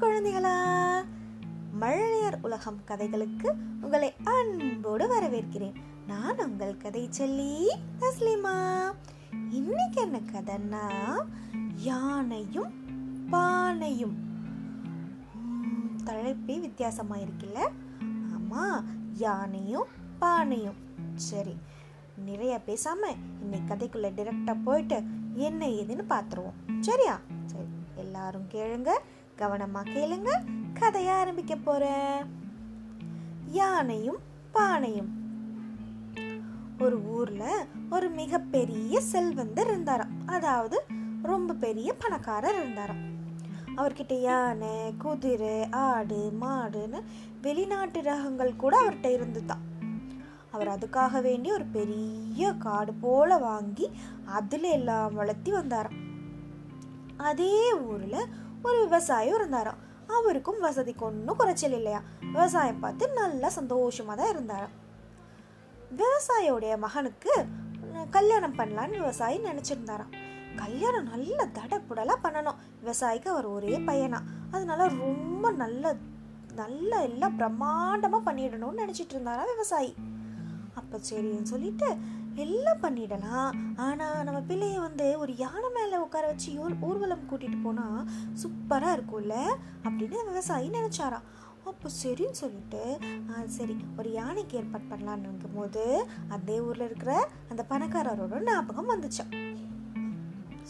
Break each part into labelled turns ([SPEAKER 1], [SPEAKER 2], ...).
[SPEAKER 1] குழந்தைகளா? மழலையர் உலகம் கதைகளுக்கு உங்களை அன்போடு வரவேற்கிறேன். நான் உங்கள் கதை சொல்லி தஸ்லிமா இன்னைக்கு என்ன கதைன்னா யானையும் பானையும். தலைப்பே வித்தியாசமா இருக்குல்ல ஆமா யானையும் பானையும். சரி நிறைய பேசாம இன்னைக்கு கதைக்குள்ள டிரெக்டா போயிட்டு என்ன ஏதுன்னு பார்த்துருவோம் சரியா? சரி எல்லாரும் கேளுங்க. கவனமா கேளுங்க. கதைய ஆரம்பிக்க போறேன். யானையும் பானையும். ஒரு ஊர்ல ஒரு மிகப்பெரிய செல்வந்தர் இருந்தாராம். அதாவது ரொம்ப பெரிய பணக்காரர் இருந்தாராம். அவர்கிட்ட யானை குதிரை ஆடு மாடுன்னு வெளிநாட்டு ரகங்கள் கூட அவர்கிட்ட இருந்துதான். அவர் அதுக்காக வேண்டி ஒரு பெரிய காடு போல வாங்கி அதுல எல்லாம் வளர்த்தி வந்தாராம். அதே ஊர்ல ஒரு விவசாயம் இருந்தாராம். அவருக்கும் வசதிக்கு ஒன்றும் குறைச்சல் இல்லையா? விவசாயம் பார்த்து நல்லா சந்தோஷமாக தான் இருந்தாராம். விவசாயியோடைய மகனுக்கு கல்யாணம் பண்ணலான்னு விவசாயி நினச்சிருந்தாராம். கல்யாணம் நல்ல தடப்புடலாக பண்ணணும். விவசாயிக்கு அவர் ஒரே பையனா. அதனால ரொம்ப நல்ல நல்ல எல்லாம் பிரம்மாண்டமாக பண்ணிடணும்னு நினச்சிட்டு இருந்தாராம் விவசாயி. அப்போ சரின்னு சொல்லிட்டு எல்லாம் பண்ணிடலாம் ஆனால் நம்ம பிள்ளைய வந்து ஒரு யானை மேலே உட்கார வச்சு ஊர் ஊர்வலம் கூட்டிகிட்டு போனால் சூப்பராக இருக்கும்ல? அப்படின்னு விவசாயி நினச்சாராம் அப்போ சரின்னு சொல்லிட்டு "ஆ, சரி ஒரு யானைக்கு ஏற்பாடு பண்ணலான்னு போது அதே ஊரில் இருக்கிற அந்த பணக்காரரோட ஞாபகம் வந்துச்சான்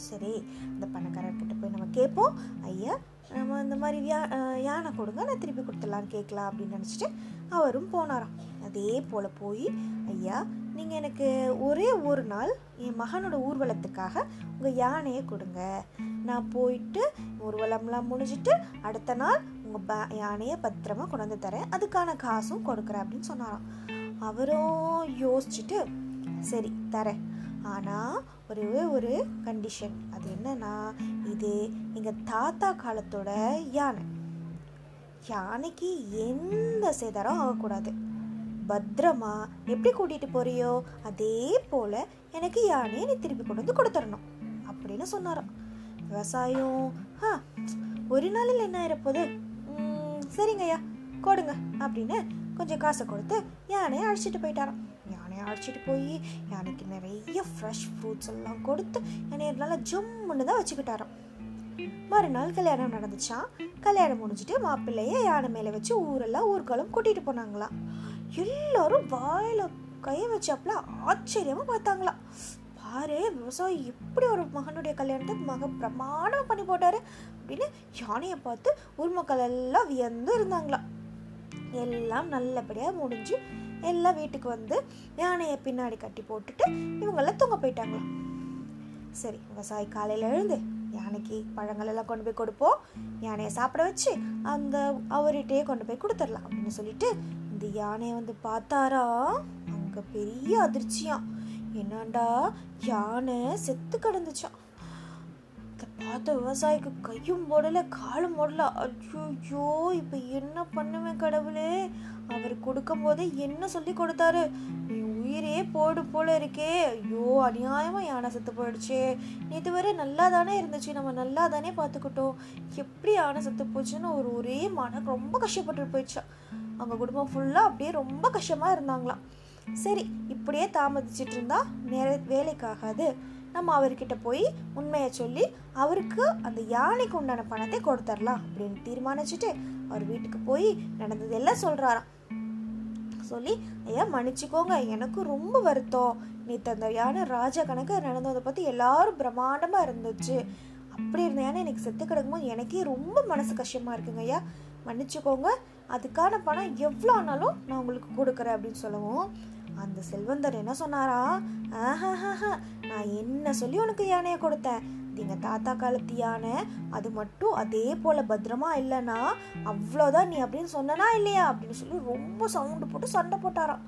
[SPEAKER 1] சரி அந்த பணக்காரர்கிட்ட போய் நம்ம கேட்போம் ஐயா நம்ம இந்த மாதிரி யா- யானை கொடுங்க நான் திருப்பி கொடுத்துடலான்னு கேட்கலாம் அப்படின்னு நினச்சிட்டு அவரும் போனாராம். அதே போல் போய் ஐயா நீங்கள் எனக்கு ஒரே ஒரு நாள் என் மகனோட ஊர்வலத்துக்காக உங்கள் யானையை கொடுங்க. நான் போயிட்டு ஊர்வலம்லாம் முடிஞ்சிட்டு அடுத்த நாள் உங்கள் ப யானையை பத்திரமா கொண்டு வந்து தரேன். அதுக்கான காசும் கொடுக்குறேன் அப்படின்னு சொன்னாராம். அவரும் யோசிச்சுட்டு சரி தரேன். ஆனால் ஒரே ஒரு கண்டிஷன் அது என்னன்னா இது எங்கள் தாத்தா காலத்தோட யானை. யானைக்கு எந்த சேதாரம் ஆகக்கூடாது. பத்திரமா? எப்படி கூட்டிட்டு போறியோ? அதே போல எனக்கு யானையை நீ திருப்பி கொண்டு வந்து கொடுத்துடணும் அப்படின்னு சொன்னாராம். விவசாயம்? ஆ ஒரு நாளில் என்ன ஆயிரப்போகுது? "ம், சரிங்கய்யா கொடுங்க அப்படின்னு கொஞ்சம் காசை கொடுத்து யானையை அழைச்சிட்டு போயிட்டாராம். யானையை அழைச்சிட்டு போய் யானைக்கு நிறைய ஃப்ரெஷ் ஃப்ரூட்ஸ் எல்லாம் கொடுத்து யானையை நல்லா ஜம்முன்னு தான் வச்சுக்கிட்டாராம். மறுநாள் கல்யாணம் நடந்துச்சான் கல்யாணம் முடிஞ்சிட்டு மாப்பிள்ளைய யானை மேலே வச்சு ஊரெல்லாம் ஊர்களும் கூட்டிகிட்டு போனாங்களாம். எல்லாரும் வாயில கையை வச்சாப்புல ஆச்சரியமா பார்த்தாங்களாம் பாரு விவசாயி எப்படி ஒரு மகனுடைய கல்யாணத்தை மக பிரமாணம் பண்ணி போட்டாரு அப்படின்னு யானையை பார்த்து ஊர் மக்கள் எல்லாம் வியந்து இருந்தாங்களாம் எல்லாம் நல்லபடியா முடிஞ்சு எல்லாம் வீட்டுக்கு வந்து யானையை பின்னாடி கட்டி போட்டுட்டு இவங்கெல்லாம் தூங்க போயிட்டாங்களாம் சரி விவசாயி காலையில் எழுந்து யானைக்கு பழங்கள் எல்லாம் கொண்டு போய் கொடுப்போம். யானையை சாப்பிட வச்சு அந்த அவர்கிட்டயே கொண்டு போய் கொடுத்துடலாம் அப்படின்னு சொல்லிட்டு யானையை வந்து பார்த்தாரா? அங்க பெரிய அதிர்ச்சியாம். என்னண்டா? யானை செத்து கிடந்துச்சான் இதை பார்த்த விவசாயிக்கு கையும் போடல காலும் போடல ஐயோ இப்போ என்ன பண்ணுவேன் கடவுளே? அவர் கொடுக்கும் போதே என்ன சொல்லி கொடுத்தாரு? நீ உயிரே போடு போல இருக்கே. ஐயோ அநியாயமா யானை செத்து போயிடுச்சே. நேற்று வரை நல்லா தானே இருந்துச்சு. நம்ம நல்லா தானே பார்த்துக்கிட்டோம். எப்படி யானை செத்து போச்சுன்னு ஒரு ஒரே மன ரொம்ப கஷ்டப்பட்டு போயிடுச்சா. அவங்க குடும்பம் ஃபுல்லாக அப்படியே ரொம்ப கஷ்டமாக இருந்தாங்களாம். சரி இப்படியே தாமதிச்சிட்டு இருந்தா நேர வேலைக்காகாது. நம்ம அவர்கிட்ட போய் உண்மையை சொல்லி அவருக்கு அந்த யானைக்கு உண்டான பணத்தை கொடுத்துடலாம் அப்படின்னு தீர்மானிச்சுட்டு அவர் வீட்டுக்கு போய் நடந்ததெல்லாம் சொல்கிறாராம் சொல்லி ஐயா மன்னிச்சுக்கோங்க. எனக்கு ரொம்ப வருத்தம். நேற்று அந்த யானை ராஜா கணக்கு நடந்ததை பற்றி எல்லாரும் பிரம்மாண்டமாக இருந்துச்சு. அப்படி இருந்த யானை எனக்கு செத்து கிடக்கும்போது எனக்கே ரொம்ப மனசு கஷ்டமாக இருக்குங்க ஐயா மன்னிச்சுக்கோங்க. அதுக்கான பணம் எவ்வளோ ஆனாலும் நான் உங்களுக்கு கொடுக்குறேன் அப்படின்னு சொல்லவும் அந்த செல்வந்தர் என்ன சொன்னாரா? ஆஹாஹாஹா நான் என்ன சொல்லி உனக்கு யானையை கொடுத்தேன்? எங்கள் தாத்தா காலத்து யானை அது மட்டும் அதே போல் பத்திரமா இல்லைன்னா அவ்வளோதான் நீ அப்படின்னு சொன்னனா இல்லையா? அப்படின்னு சொல்லி ரொம்ப சவுண்டு போட்டு சண்டை போட்டாராம்.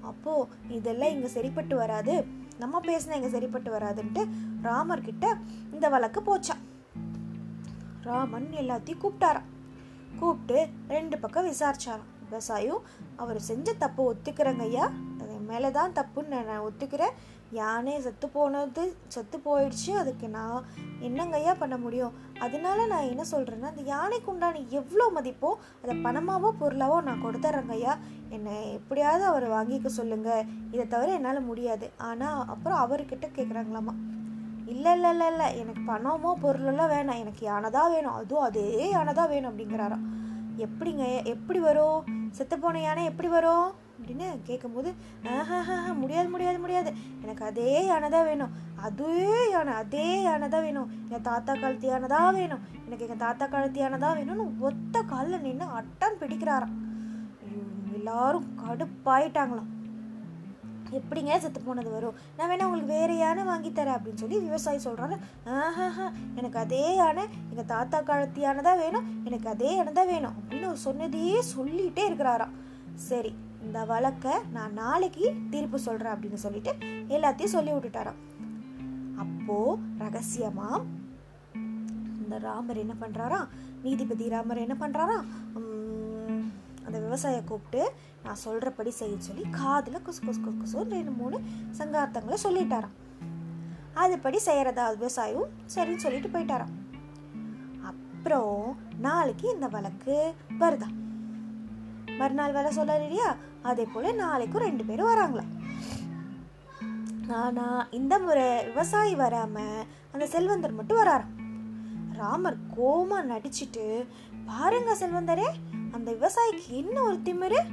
[SPEAKER 1] அப்போது இதெல்லாம் இங்கே சரிப்பட்டு வராது. நம்ம பேசினா இங்கே சரிப்பட்டு வராதுன்ட்டு ராமர்கிட்ட இந்த வழக்கு போச்சான் ராமன் எல்லாத்தையும் கூப்பிட்டாரான் கூப்பிட்டு ரெண்டு பக்கம் விசாரிச்சாராம். விவசாயும் அவர் செஞ்ச தப்பு ஒத்துக்கிறேங்க ஐயா. அது மேலே தான் தப்புன்னு நான் ஒத்துக்கிறேன். யானை செத்து போனது செத்து போயிடுச்சு. அதுக்கு நான் என்னங்கய்யா பண்ண முடியும்? அதனால நான் என்ன சொல்கிறேன்னா அந்த யானைக்கு உண்டான எவ்வளோ மதிப்போ அதை பணமாவோ பொருளாவோ நான் கொடுத்துட்றேங்கய்யா என்னை எப்படியாவது அவரை வாங்கிக்க சொல்லுங்கள் இதை தவிர என்னால் முடியாது. ஆனால் அப்புறம் அவர்கிட்ட கேட்குறாங்களாமா இல்லை இல்லை இல்லை இல்லை எனக்கு பணமோ பொருளெல்லாம் வேணாம். எனக்கு யானை தான் வேணும்? அதுவும் அதே யானை தான் வேணும் அப்படிங்கிறாராம். எப்படிங்க? எப்படி வரும்? செத்துப்போன யானை எப்படி வரும்? அப்படின்னு கேட்கும்போது ஆஹாஹா முடியாது முடியாது முடியாது. எனக்கு அதே யானை தான் வேணும். அதே யானை அதே யானை தான் வேணும். என் தாத்தா காலத்து யானை தான் வேணும். எனக்கு எங்கள் தாத்தா காலத்து யானை தான் வேணும்னு ஒத்த காலில் நின்று அட்டம் பிடிக்கிறாராம். ஐயோ, எல்லாரும் கடுப்பாயிட்டாங்களாம். எப்படிங்க செத்து போனது வரும்? நான் வேணா உங்களுக்கு வேற யானை வாங்கி தரேன் அப்படின்னு சொல்லி விவசாயி சொல்கிறாரு ஆஹாஹா எனக்கு அதே யானை எங்கள் தாத்தா காலத்து யானை தான் வேணும் எனக்கு அதே யானை தான் வேணும் அப்படின்னு அவர் சொன்னதையே சொல்லிட்டே இருக்கிறாராம். சரி இந்த வழக்கை நான் நாளைக்கு தீர்ப்பு சொல்கிறேன் அப்படின்னு சொல்லிட்டு எல்லாத்தையும் சொல்லி விட்டுட்டாராம். அப்போது ரகசியமாக இந்த ராமர் என்ன பண்ணுறாராம் நீதிபதி ராமர் என்ன பண்ணுறாராம் விவசாயியை கூப்பிட்டு நான் சொல்றபடி செய்ய சொல்லி காதில் குசு குசு குசு குசு ரெண்டு மூணு சங்கார்த்தங்களை சொல்லிட்டாராம். அதுபடி செய்யறதா விவசாயியும் சரின்னு சொல்லிட்டு போயிட்டாராம். அப்புறம் நாளைக்கு இந்த வழக்கு வருதா? மறுநாள் வேலை சொல்ல இல்லையா? அதே போல நாளைக்கும் ரெண்டு பேரும் வராங்களா? ஆனா இந்த முறை விவசாயி வராம அந்த செல்வந்தர் மட்டும் வராராம். ராமர் கோமா நடிச்சிட்டு பாருங்க செல்வந்தரே அந்த விவசாயிக்கு என்ன ஒரு திமிரு?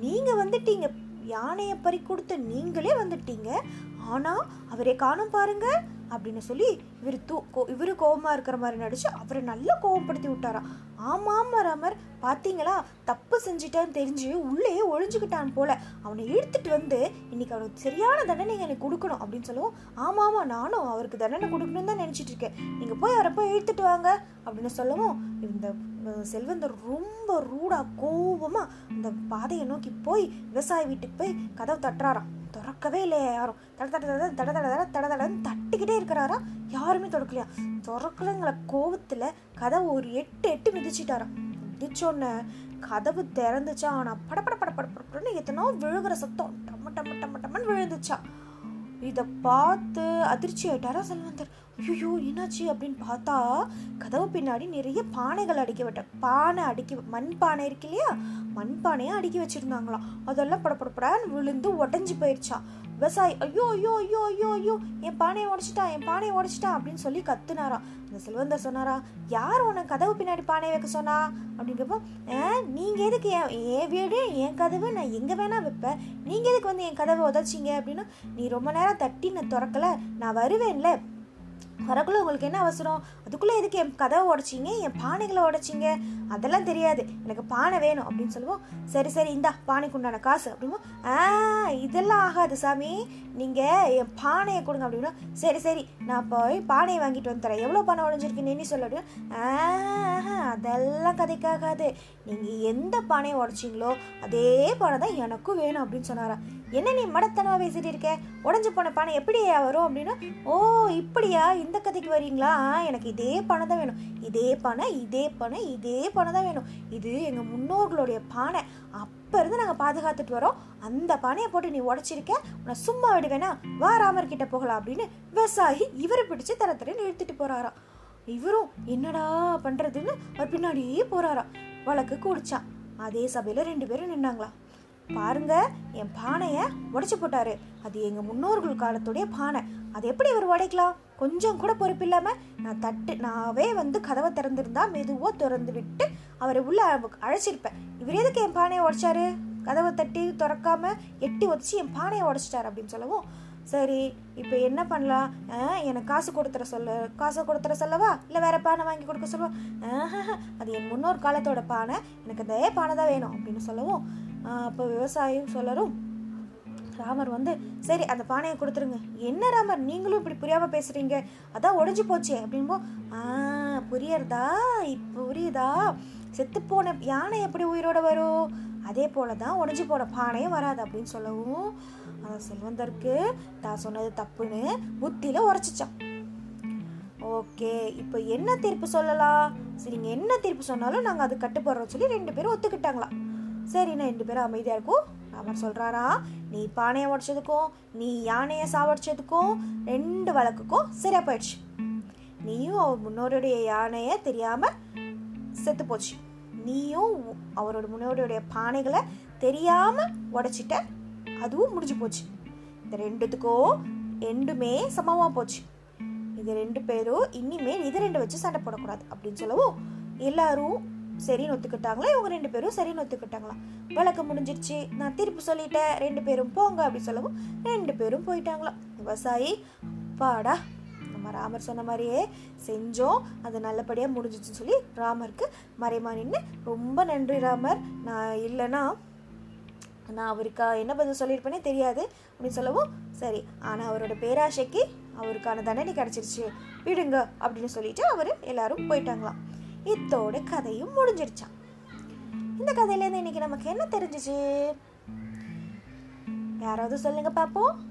[SPEAKER 1] நீங்கள் வந்துட்டீங்க. யானையை பறி கொடுத்து நீங்களே வந்துட்டீங்க. ஆனால் அவரே காணும் பாருங்க அப்படின்னு சொல்லி இவர் தூ கோ- இவரு கோபமாக இருக்கிற மாதிரி நடிச்சு அவரை நல்லா கோவப்படுத்தி விட்டாராம் ஆமாம் ராமர். பார்த்தீங்களா தப்பு செஞ்சிட்டான்னு தெரிஞ்சு உள்ளே ஒழிஞ்சுக்கிட்டான் போல. அவனை இழுத்துட்டு வந்து இன்னைக்கு அவனுக்கு சரியான தண்டனை எனக்கு கொடுக்கணும் அப்படின்னு சொல்லவும் ஆமா நானும் அவருக்கு தண்டனை கொடுக்கணும்னு தான் நினச்சிட்டு இருக்கேன். நீங்கள் போய் அவரை போய் இழுத்துட்டு வாங்க அப்படின்னு சொல்லவும் இந்த செல்வந்தர் ரொம்ப ரூடாக கோபமாக அந்த பாதையை நோக்கி போய் விவசாய வீட்டுக்கு போய் கதவு தட்டுறாராம். திறக்கவே இல்லையா யாரும். தட தட தட தட தட தட தட தடன்னு தட்டிக்கிட்டே இருக்கிறாரா? யாருமே திறக்கலையா? திறக்கலைங்கிற கோபத்தில் கதவு ஒரு எட்டு எட்டு மிதிச்சிட்டாராம். மிதிச்சோன்ன கதவு திறந்துச்சா? ஆனால் படப்பட படப்பட படப்படன்னு எத்தனோ விழுகிற சத்தம். டம்ம டம்ம டம்ம டம்மன்னு விழுந்துச்சா? இதை பார்த்து அதிர்ச்சி ஆயிட்டாரா செல்வந்தர்? ஐயோ என்னாச்சு அப்படின்னு பார்த்தா கதவு பின்னாடி நிறைய பானைகள் அடுக்கி விட்ட பானை அடுக்கி மண் பானை இருக்கு இல்லையா? மண் பானையை அடுக்கி வச்சுருந்தாங்களாம். அதெல்லாம் படப்படப்படான்னு விழுந்து உடஞ்சி போயிடுச்சா விவசாயி ஐயோ ஐயோ ஐயோ ஐயோ ஐயோ என் பானையை உடைச்சிட்டா என் பானையை உடைச்சிட்டான் அப்படின்னு சொல்லி கத்துனாராம். அந்த செல்வந்தர் சொன்னாரா யார் உன்னை கதவு பின்னாடி பானையை வைக்க சொன்னா? அப்படின்றப்போ நீங்க எதுக்கு என் என் வீடு என் கதவு நான் எங்க வேணா வைப்பேன். நீங்க எதுக்கு வந்து என் கதவை உதச்சிங்க? அப்படின்னா நீ ரொம்ப நேரம் தட்டி நான் திறக்கல. நான் வருவேன்ல. வரக்குள்ள உங்களுக்கு என்ன அவசரம்? அதுக்குள்ளே எதுக்கு என் கதவை உடைச்சிங்க? என் பானைகளை உடைச்சிங்க? அதெல்லாம் தெரியாது. எனக்கு பானை வேணும் அப்படின்னு சொல்லுவோம். சரி சரி இந்தா பானைக்கு உண்டான காசு அப்படிம்போம் ஆ இதெல்லாம் ஆகாது சாமி. நீங்கள் என் பானையை கொடுங்க அப்படின்னா சரி சரி நான் போய் பானையை வாங்கிட்டு வந்து தரேன் எவ்வளோ பானை உடஞ்சிருக்குன்னு நீ சொல்ல அப்படின்னா அதெல்லாம் கதைக்காகாது. நீங்கள் எந்த பானையை உடைச்சிங்களோ அதே பானை தான் எனக்கும் வேணும் அப்படின்னு சொன்னாரா. என்ன நீ மடத்தனமாக பேசிட்டு இருக்க? உடஞ்சு போன பானை எப்படியா வரும் அப்படின்னா ஓ இப்படியா? இந்த கதைக்கு வரீங்களா? எனக்கு இதே பானை தான் வேணும். இதே பானை இதே பானை இதே பானை தான் வேணும். இது எங்கள் முன்னோர்களுடைய பானை. அப்போ இருந்து நாங்கள் பாதுகாத்துட்டு வரோம். அந்த பானையை போட்டு நீ உடைச்சிருக்க உன்னை சும்மா விடுவேனா? வா ராமர் கிட்ட போகலாம் அப்படின்னு விவசாயி இவரை பிடிச்சி தர தரன்னு இழுத்துட்டு போறாராம். இவரும் என்னடா பண்ணுறதுன்னு அவர் பின்னாடியே போறாராம். வழக்கு குடிச்சான். அதே சபையில் ரெண்டு பேரும் நின்னாங்களாம். பாருங்க என் பானையை உடைச்சு போட்டாரு. அது எங்க முன்னோர்கள் காலத்துடைய பானை. அது எப்படி அவர் உடைக்கலாம்? கொஞ்சம் கூட பொறுப்பு இல்லாம நான் தட்டு நாவே வந்து கதவை திறந்திருந்தா மெதுவா திறந்து விட்டு அவரை உள்ள அழைச்சிருப்பேன். இவர் எதுக்கு என் பானையை உடைச்சாரு? கதவை தட்டி திறக்காம எட்டி உதச்சி என் பானையை உடைச்சிட்டாரு அப்படின்னு சொல்லவும் சரி இப்போ என்ன பண்ணலாம்? ஆ, எனக்கு காசு கொடுத்துற சொல்ல காசை கொடுத்துற சொல்லவா? இல்லை வேற பானை வாங்கி கொடுக்க சொல்லவா? ஆஹாஹா, அது என் முன்னோர் காலத்தோட பானை. எனக்கு அதே பானை தான் வேணும் அப்படின்னு சொல்லவும் அப்போ விவசாயியும் சொல்லரும். ராமர் வந்து சரி அந்த பானையை கொடுத்துருங்க. என்ன ராமர்? நீங்களும் இப்படி புரியாமல் பேசுகிறீங்க அதான் உடைஞ்சு போச்சே. அப்படின்போ ஆ புரியறதா? இப்போ புரியுதா? செத்துப்போன யானை எப்படி உயிரோட வரும்? அதே போல தான் உடஞ்சி போன பானையும் வராது அப்படின்னு சொல்லவும் அந்த செல்வந்தருக்கு தான் சொன்னது தப்புன்னு புத்தியில் உரைச்சிச்சான். ஓகே இப்போ என்ன தீர்ப்பு சொல்லலாம்? சரிங்க என்ன தீர்ப்பு சொன்னாலும் நாங்கள் அது கட்டுப்படுறோம் சொல்லி ரெண்டு பேரும் ஒத்துக்கிட்டாங்களாம். சரி நான் ரெண்டு பேரும் அமைதியாக இருக்கும் அவர் சொல்கிறாரா நீ பானையை உடச்சதுக்கும் நீ யானையை சாவடிச்சதுக்கும் ரெண்டு வழக்குக்கும் சரியாக போயிடுச்சு. நீயும் அவர் முன்னோருடைய யானையை தெரியாமல் செத்து போச்சு. நீயும் அவரோட முன்னோருடைய பானைகளை தெரியாமல் உடச்சிட்ட அதுவும் முடிஞ்சு போச்சு. இந்த ரெண்டுத்துக்கும் ரெண்டுமே சமமாக போச்சு. இது ரெண்டு பேரும் இனிமேல் இது ரெண்டு வச்சு சண்டை போடக்கூடாது அப்படின்னு சொல்லவும் எல்லாரும் சரின்னு ஒத்துக்கிட்டாங்களா? இவங்க ரெண்டு பேரும் சரின்னு ஒத்துக்கிட்டாங்களா? வழக்கம் முடிஞ்சிருச்சு. நான் திருப்பி சொல்லிட்டேன். ரெண்டு பேரும் போங்க அப்படின்னு சொல்லவும் ரெண்டு பேரும் போயிட்டாங்களாம் விவசாயி பாடா நம்ம ராமர் சொன்ன மாதிரியே செஞ்சோம். அது நல்லபடியாக முடிஞ்சிச்சுன்னு சொல்லி ராமருக்கு மறைமா நின்று ரொம்ப நன்றி ராமர். நான் இல்லைன்னா நான் அவருக்கு என்ன பதில் சொல்லியிருப்பேனே தெரியாது அப்படின்னு சொல்லவும் சரி. ஆனால் அவரோட பேராசைக்கு அவருக்கான தண்டனை கிடச்சிருச்சு. விடுங்க அப்படின்னு சொல்லிட்டு அவர் எல்லாரும் போயிட்டாங்களாம். இத்தோட கதையும் முடிஞ்சிருச்சான் இந்த கதையிலேருந்து இன்னைக்கு நமக்கு என்ன தெரிஞ்சிச்சு? யாராவது சொல்லுங்க பார்ப்போம்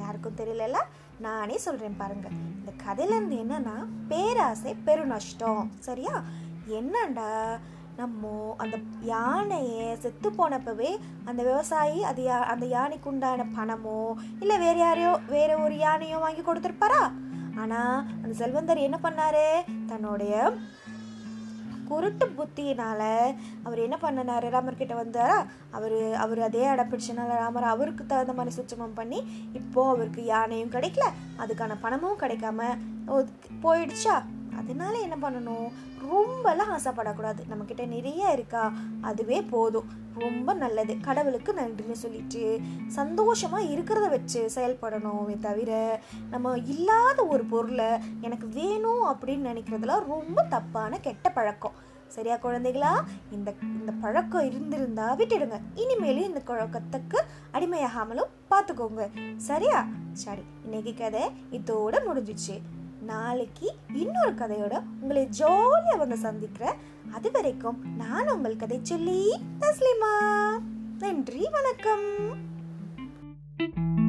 [SPEAKER 1] யாருக்கும் தெரியல நானே சொல்றேன் பாருங்க. இந்த கதையிலேருந்து என்னன்னா பேராசை பெருநஷ்டம். சரியா? என்னண்டா? நம்ம அந்த யானையை செத்து போனப்பவே அந்த விவசாயி அது யா அந்த யானைக்கு உண்டான பணமோ இல்லை வேறு யாரையோ வேற ஒரு யானையோ வாங்கி கொடுத்துருப்பாரா? ஆனால் அந்த செல்வந்தர் என்ன பண்ணார்? தன்னுடைய குருட்டு புத்தியினால அவர் என்ன பண்ணினாரு? ராமர்கிட்ட வந்தாரா அவர் அவர் அதே அடப்பிடிச்சனால ராமர் அவருக்கு தகுந்த மாதிரி சுச்சமம் பண்ணி இப்போது அவருக்கு யானையும் கிடைக்கல அதுக்கான பணமும் கிடைக்காம போயிடுச்சா? அதனால என்ன பண்ணணும்? ரொம்பலாம் ஆசைப்படக்கூடாது. நம்மக்கிட்ட நிறைய இருக்கா? அதுவே போதும். ரொம்ப நல்லது. கடவுளுக்கு நன்றின்னு சொல்லிட்டு சந்தோஷமாக இருக்கிறத வச்சு செயல்படணுமே தவிர நம்ம இல்லாத ஒரு பொருளை எனக்கு வேணும் அப்படின்னு நினைக்கிறதுலாம் ரொம்ப தப்பான கெட்ட பழக்கம். சரியா குழந்தைகளா? இந்த இந்த பழக்கம் இருந்திருந்தா விட்டுடுங்க. இனிமேலும் இந்த குழக்கத்துக்கு அடிமையாகாமலும் பார்த்துக்கோங்க சரியா? சரி. இன்னைக்கு கதை இதோட முடிஞ்சிச்சு. நாளைக்கு இன்னொரு கதையோட உங்களை ஜோலியாக வந்து சந்திக்கிறேன். அது வரைக்கும் நான் உங்கள் கதை சொல்லி தஸ்லிமா. நன்றி வணக்கம். thank you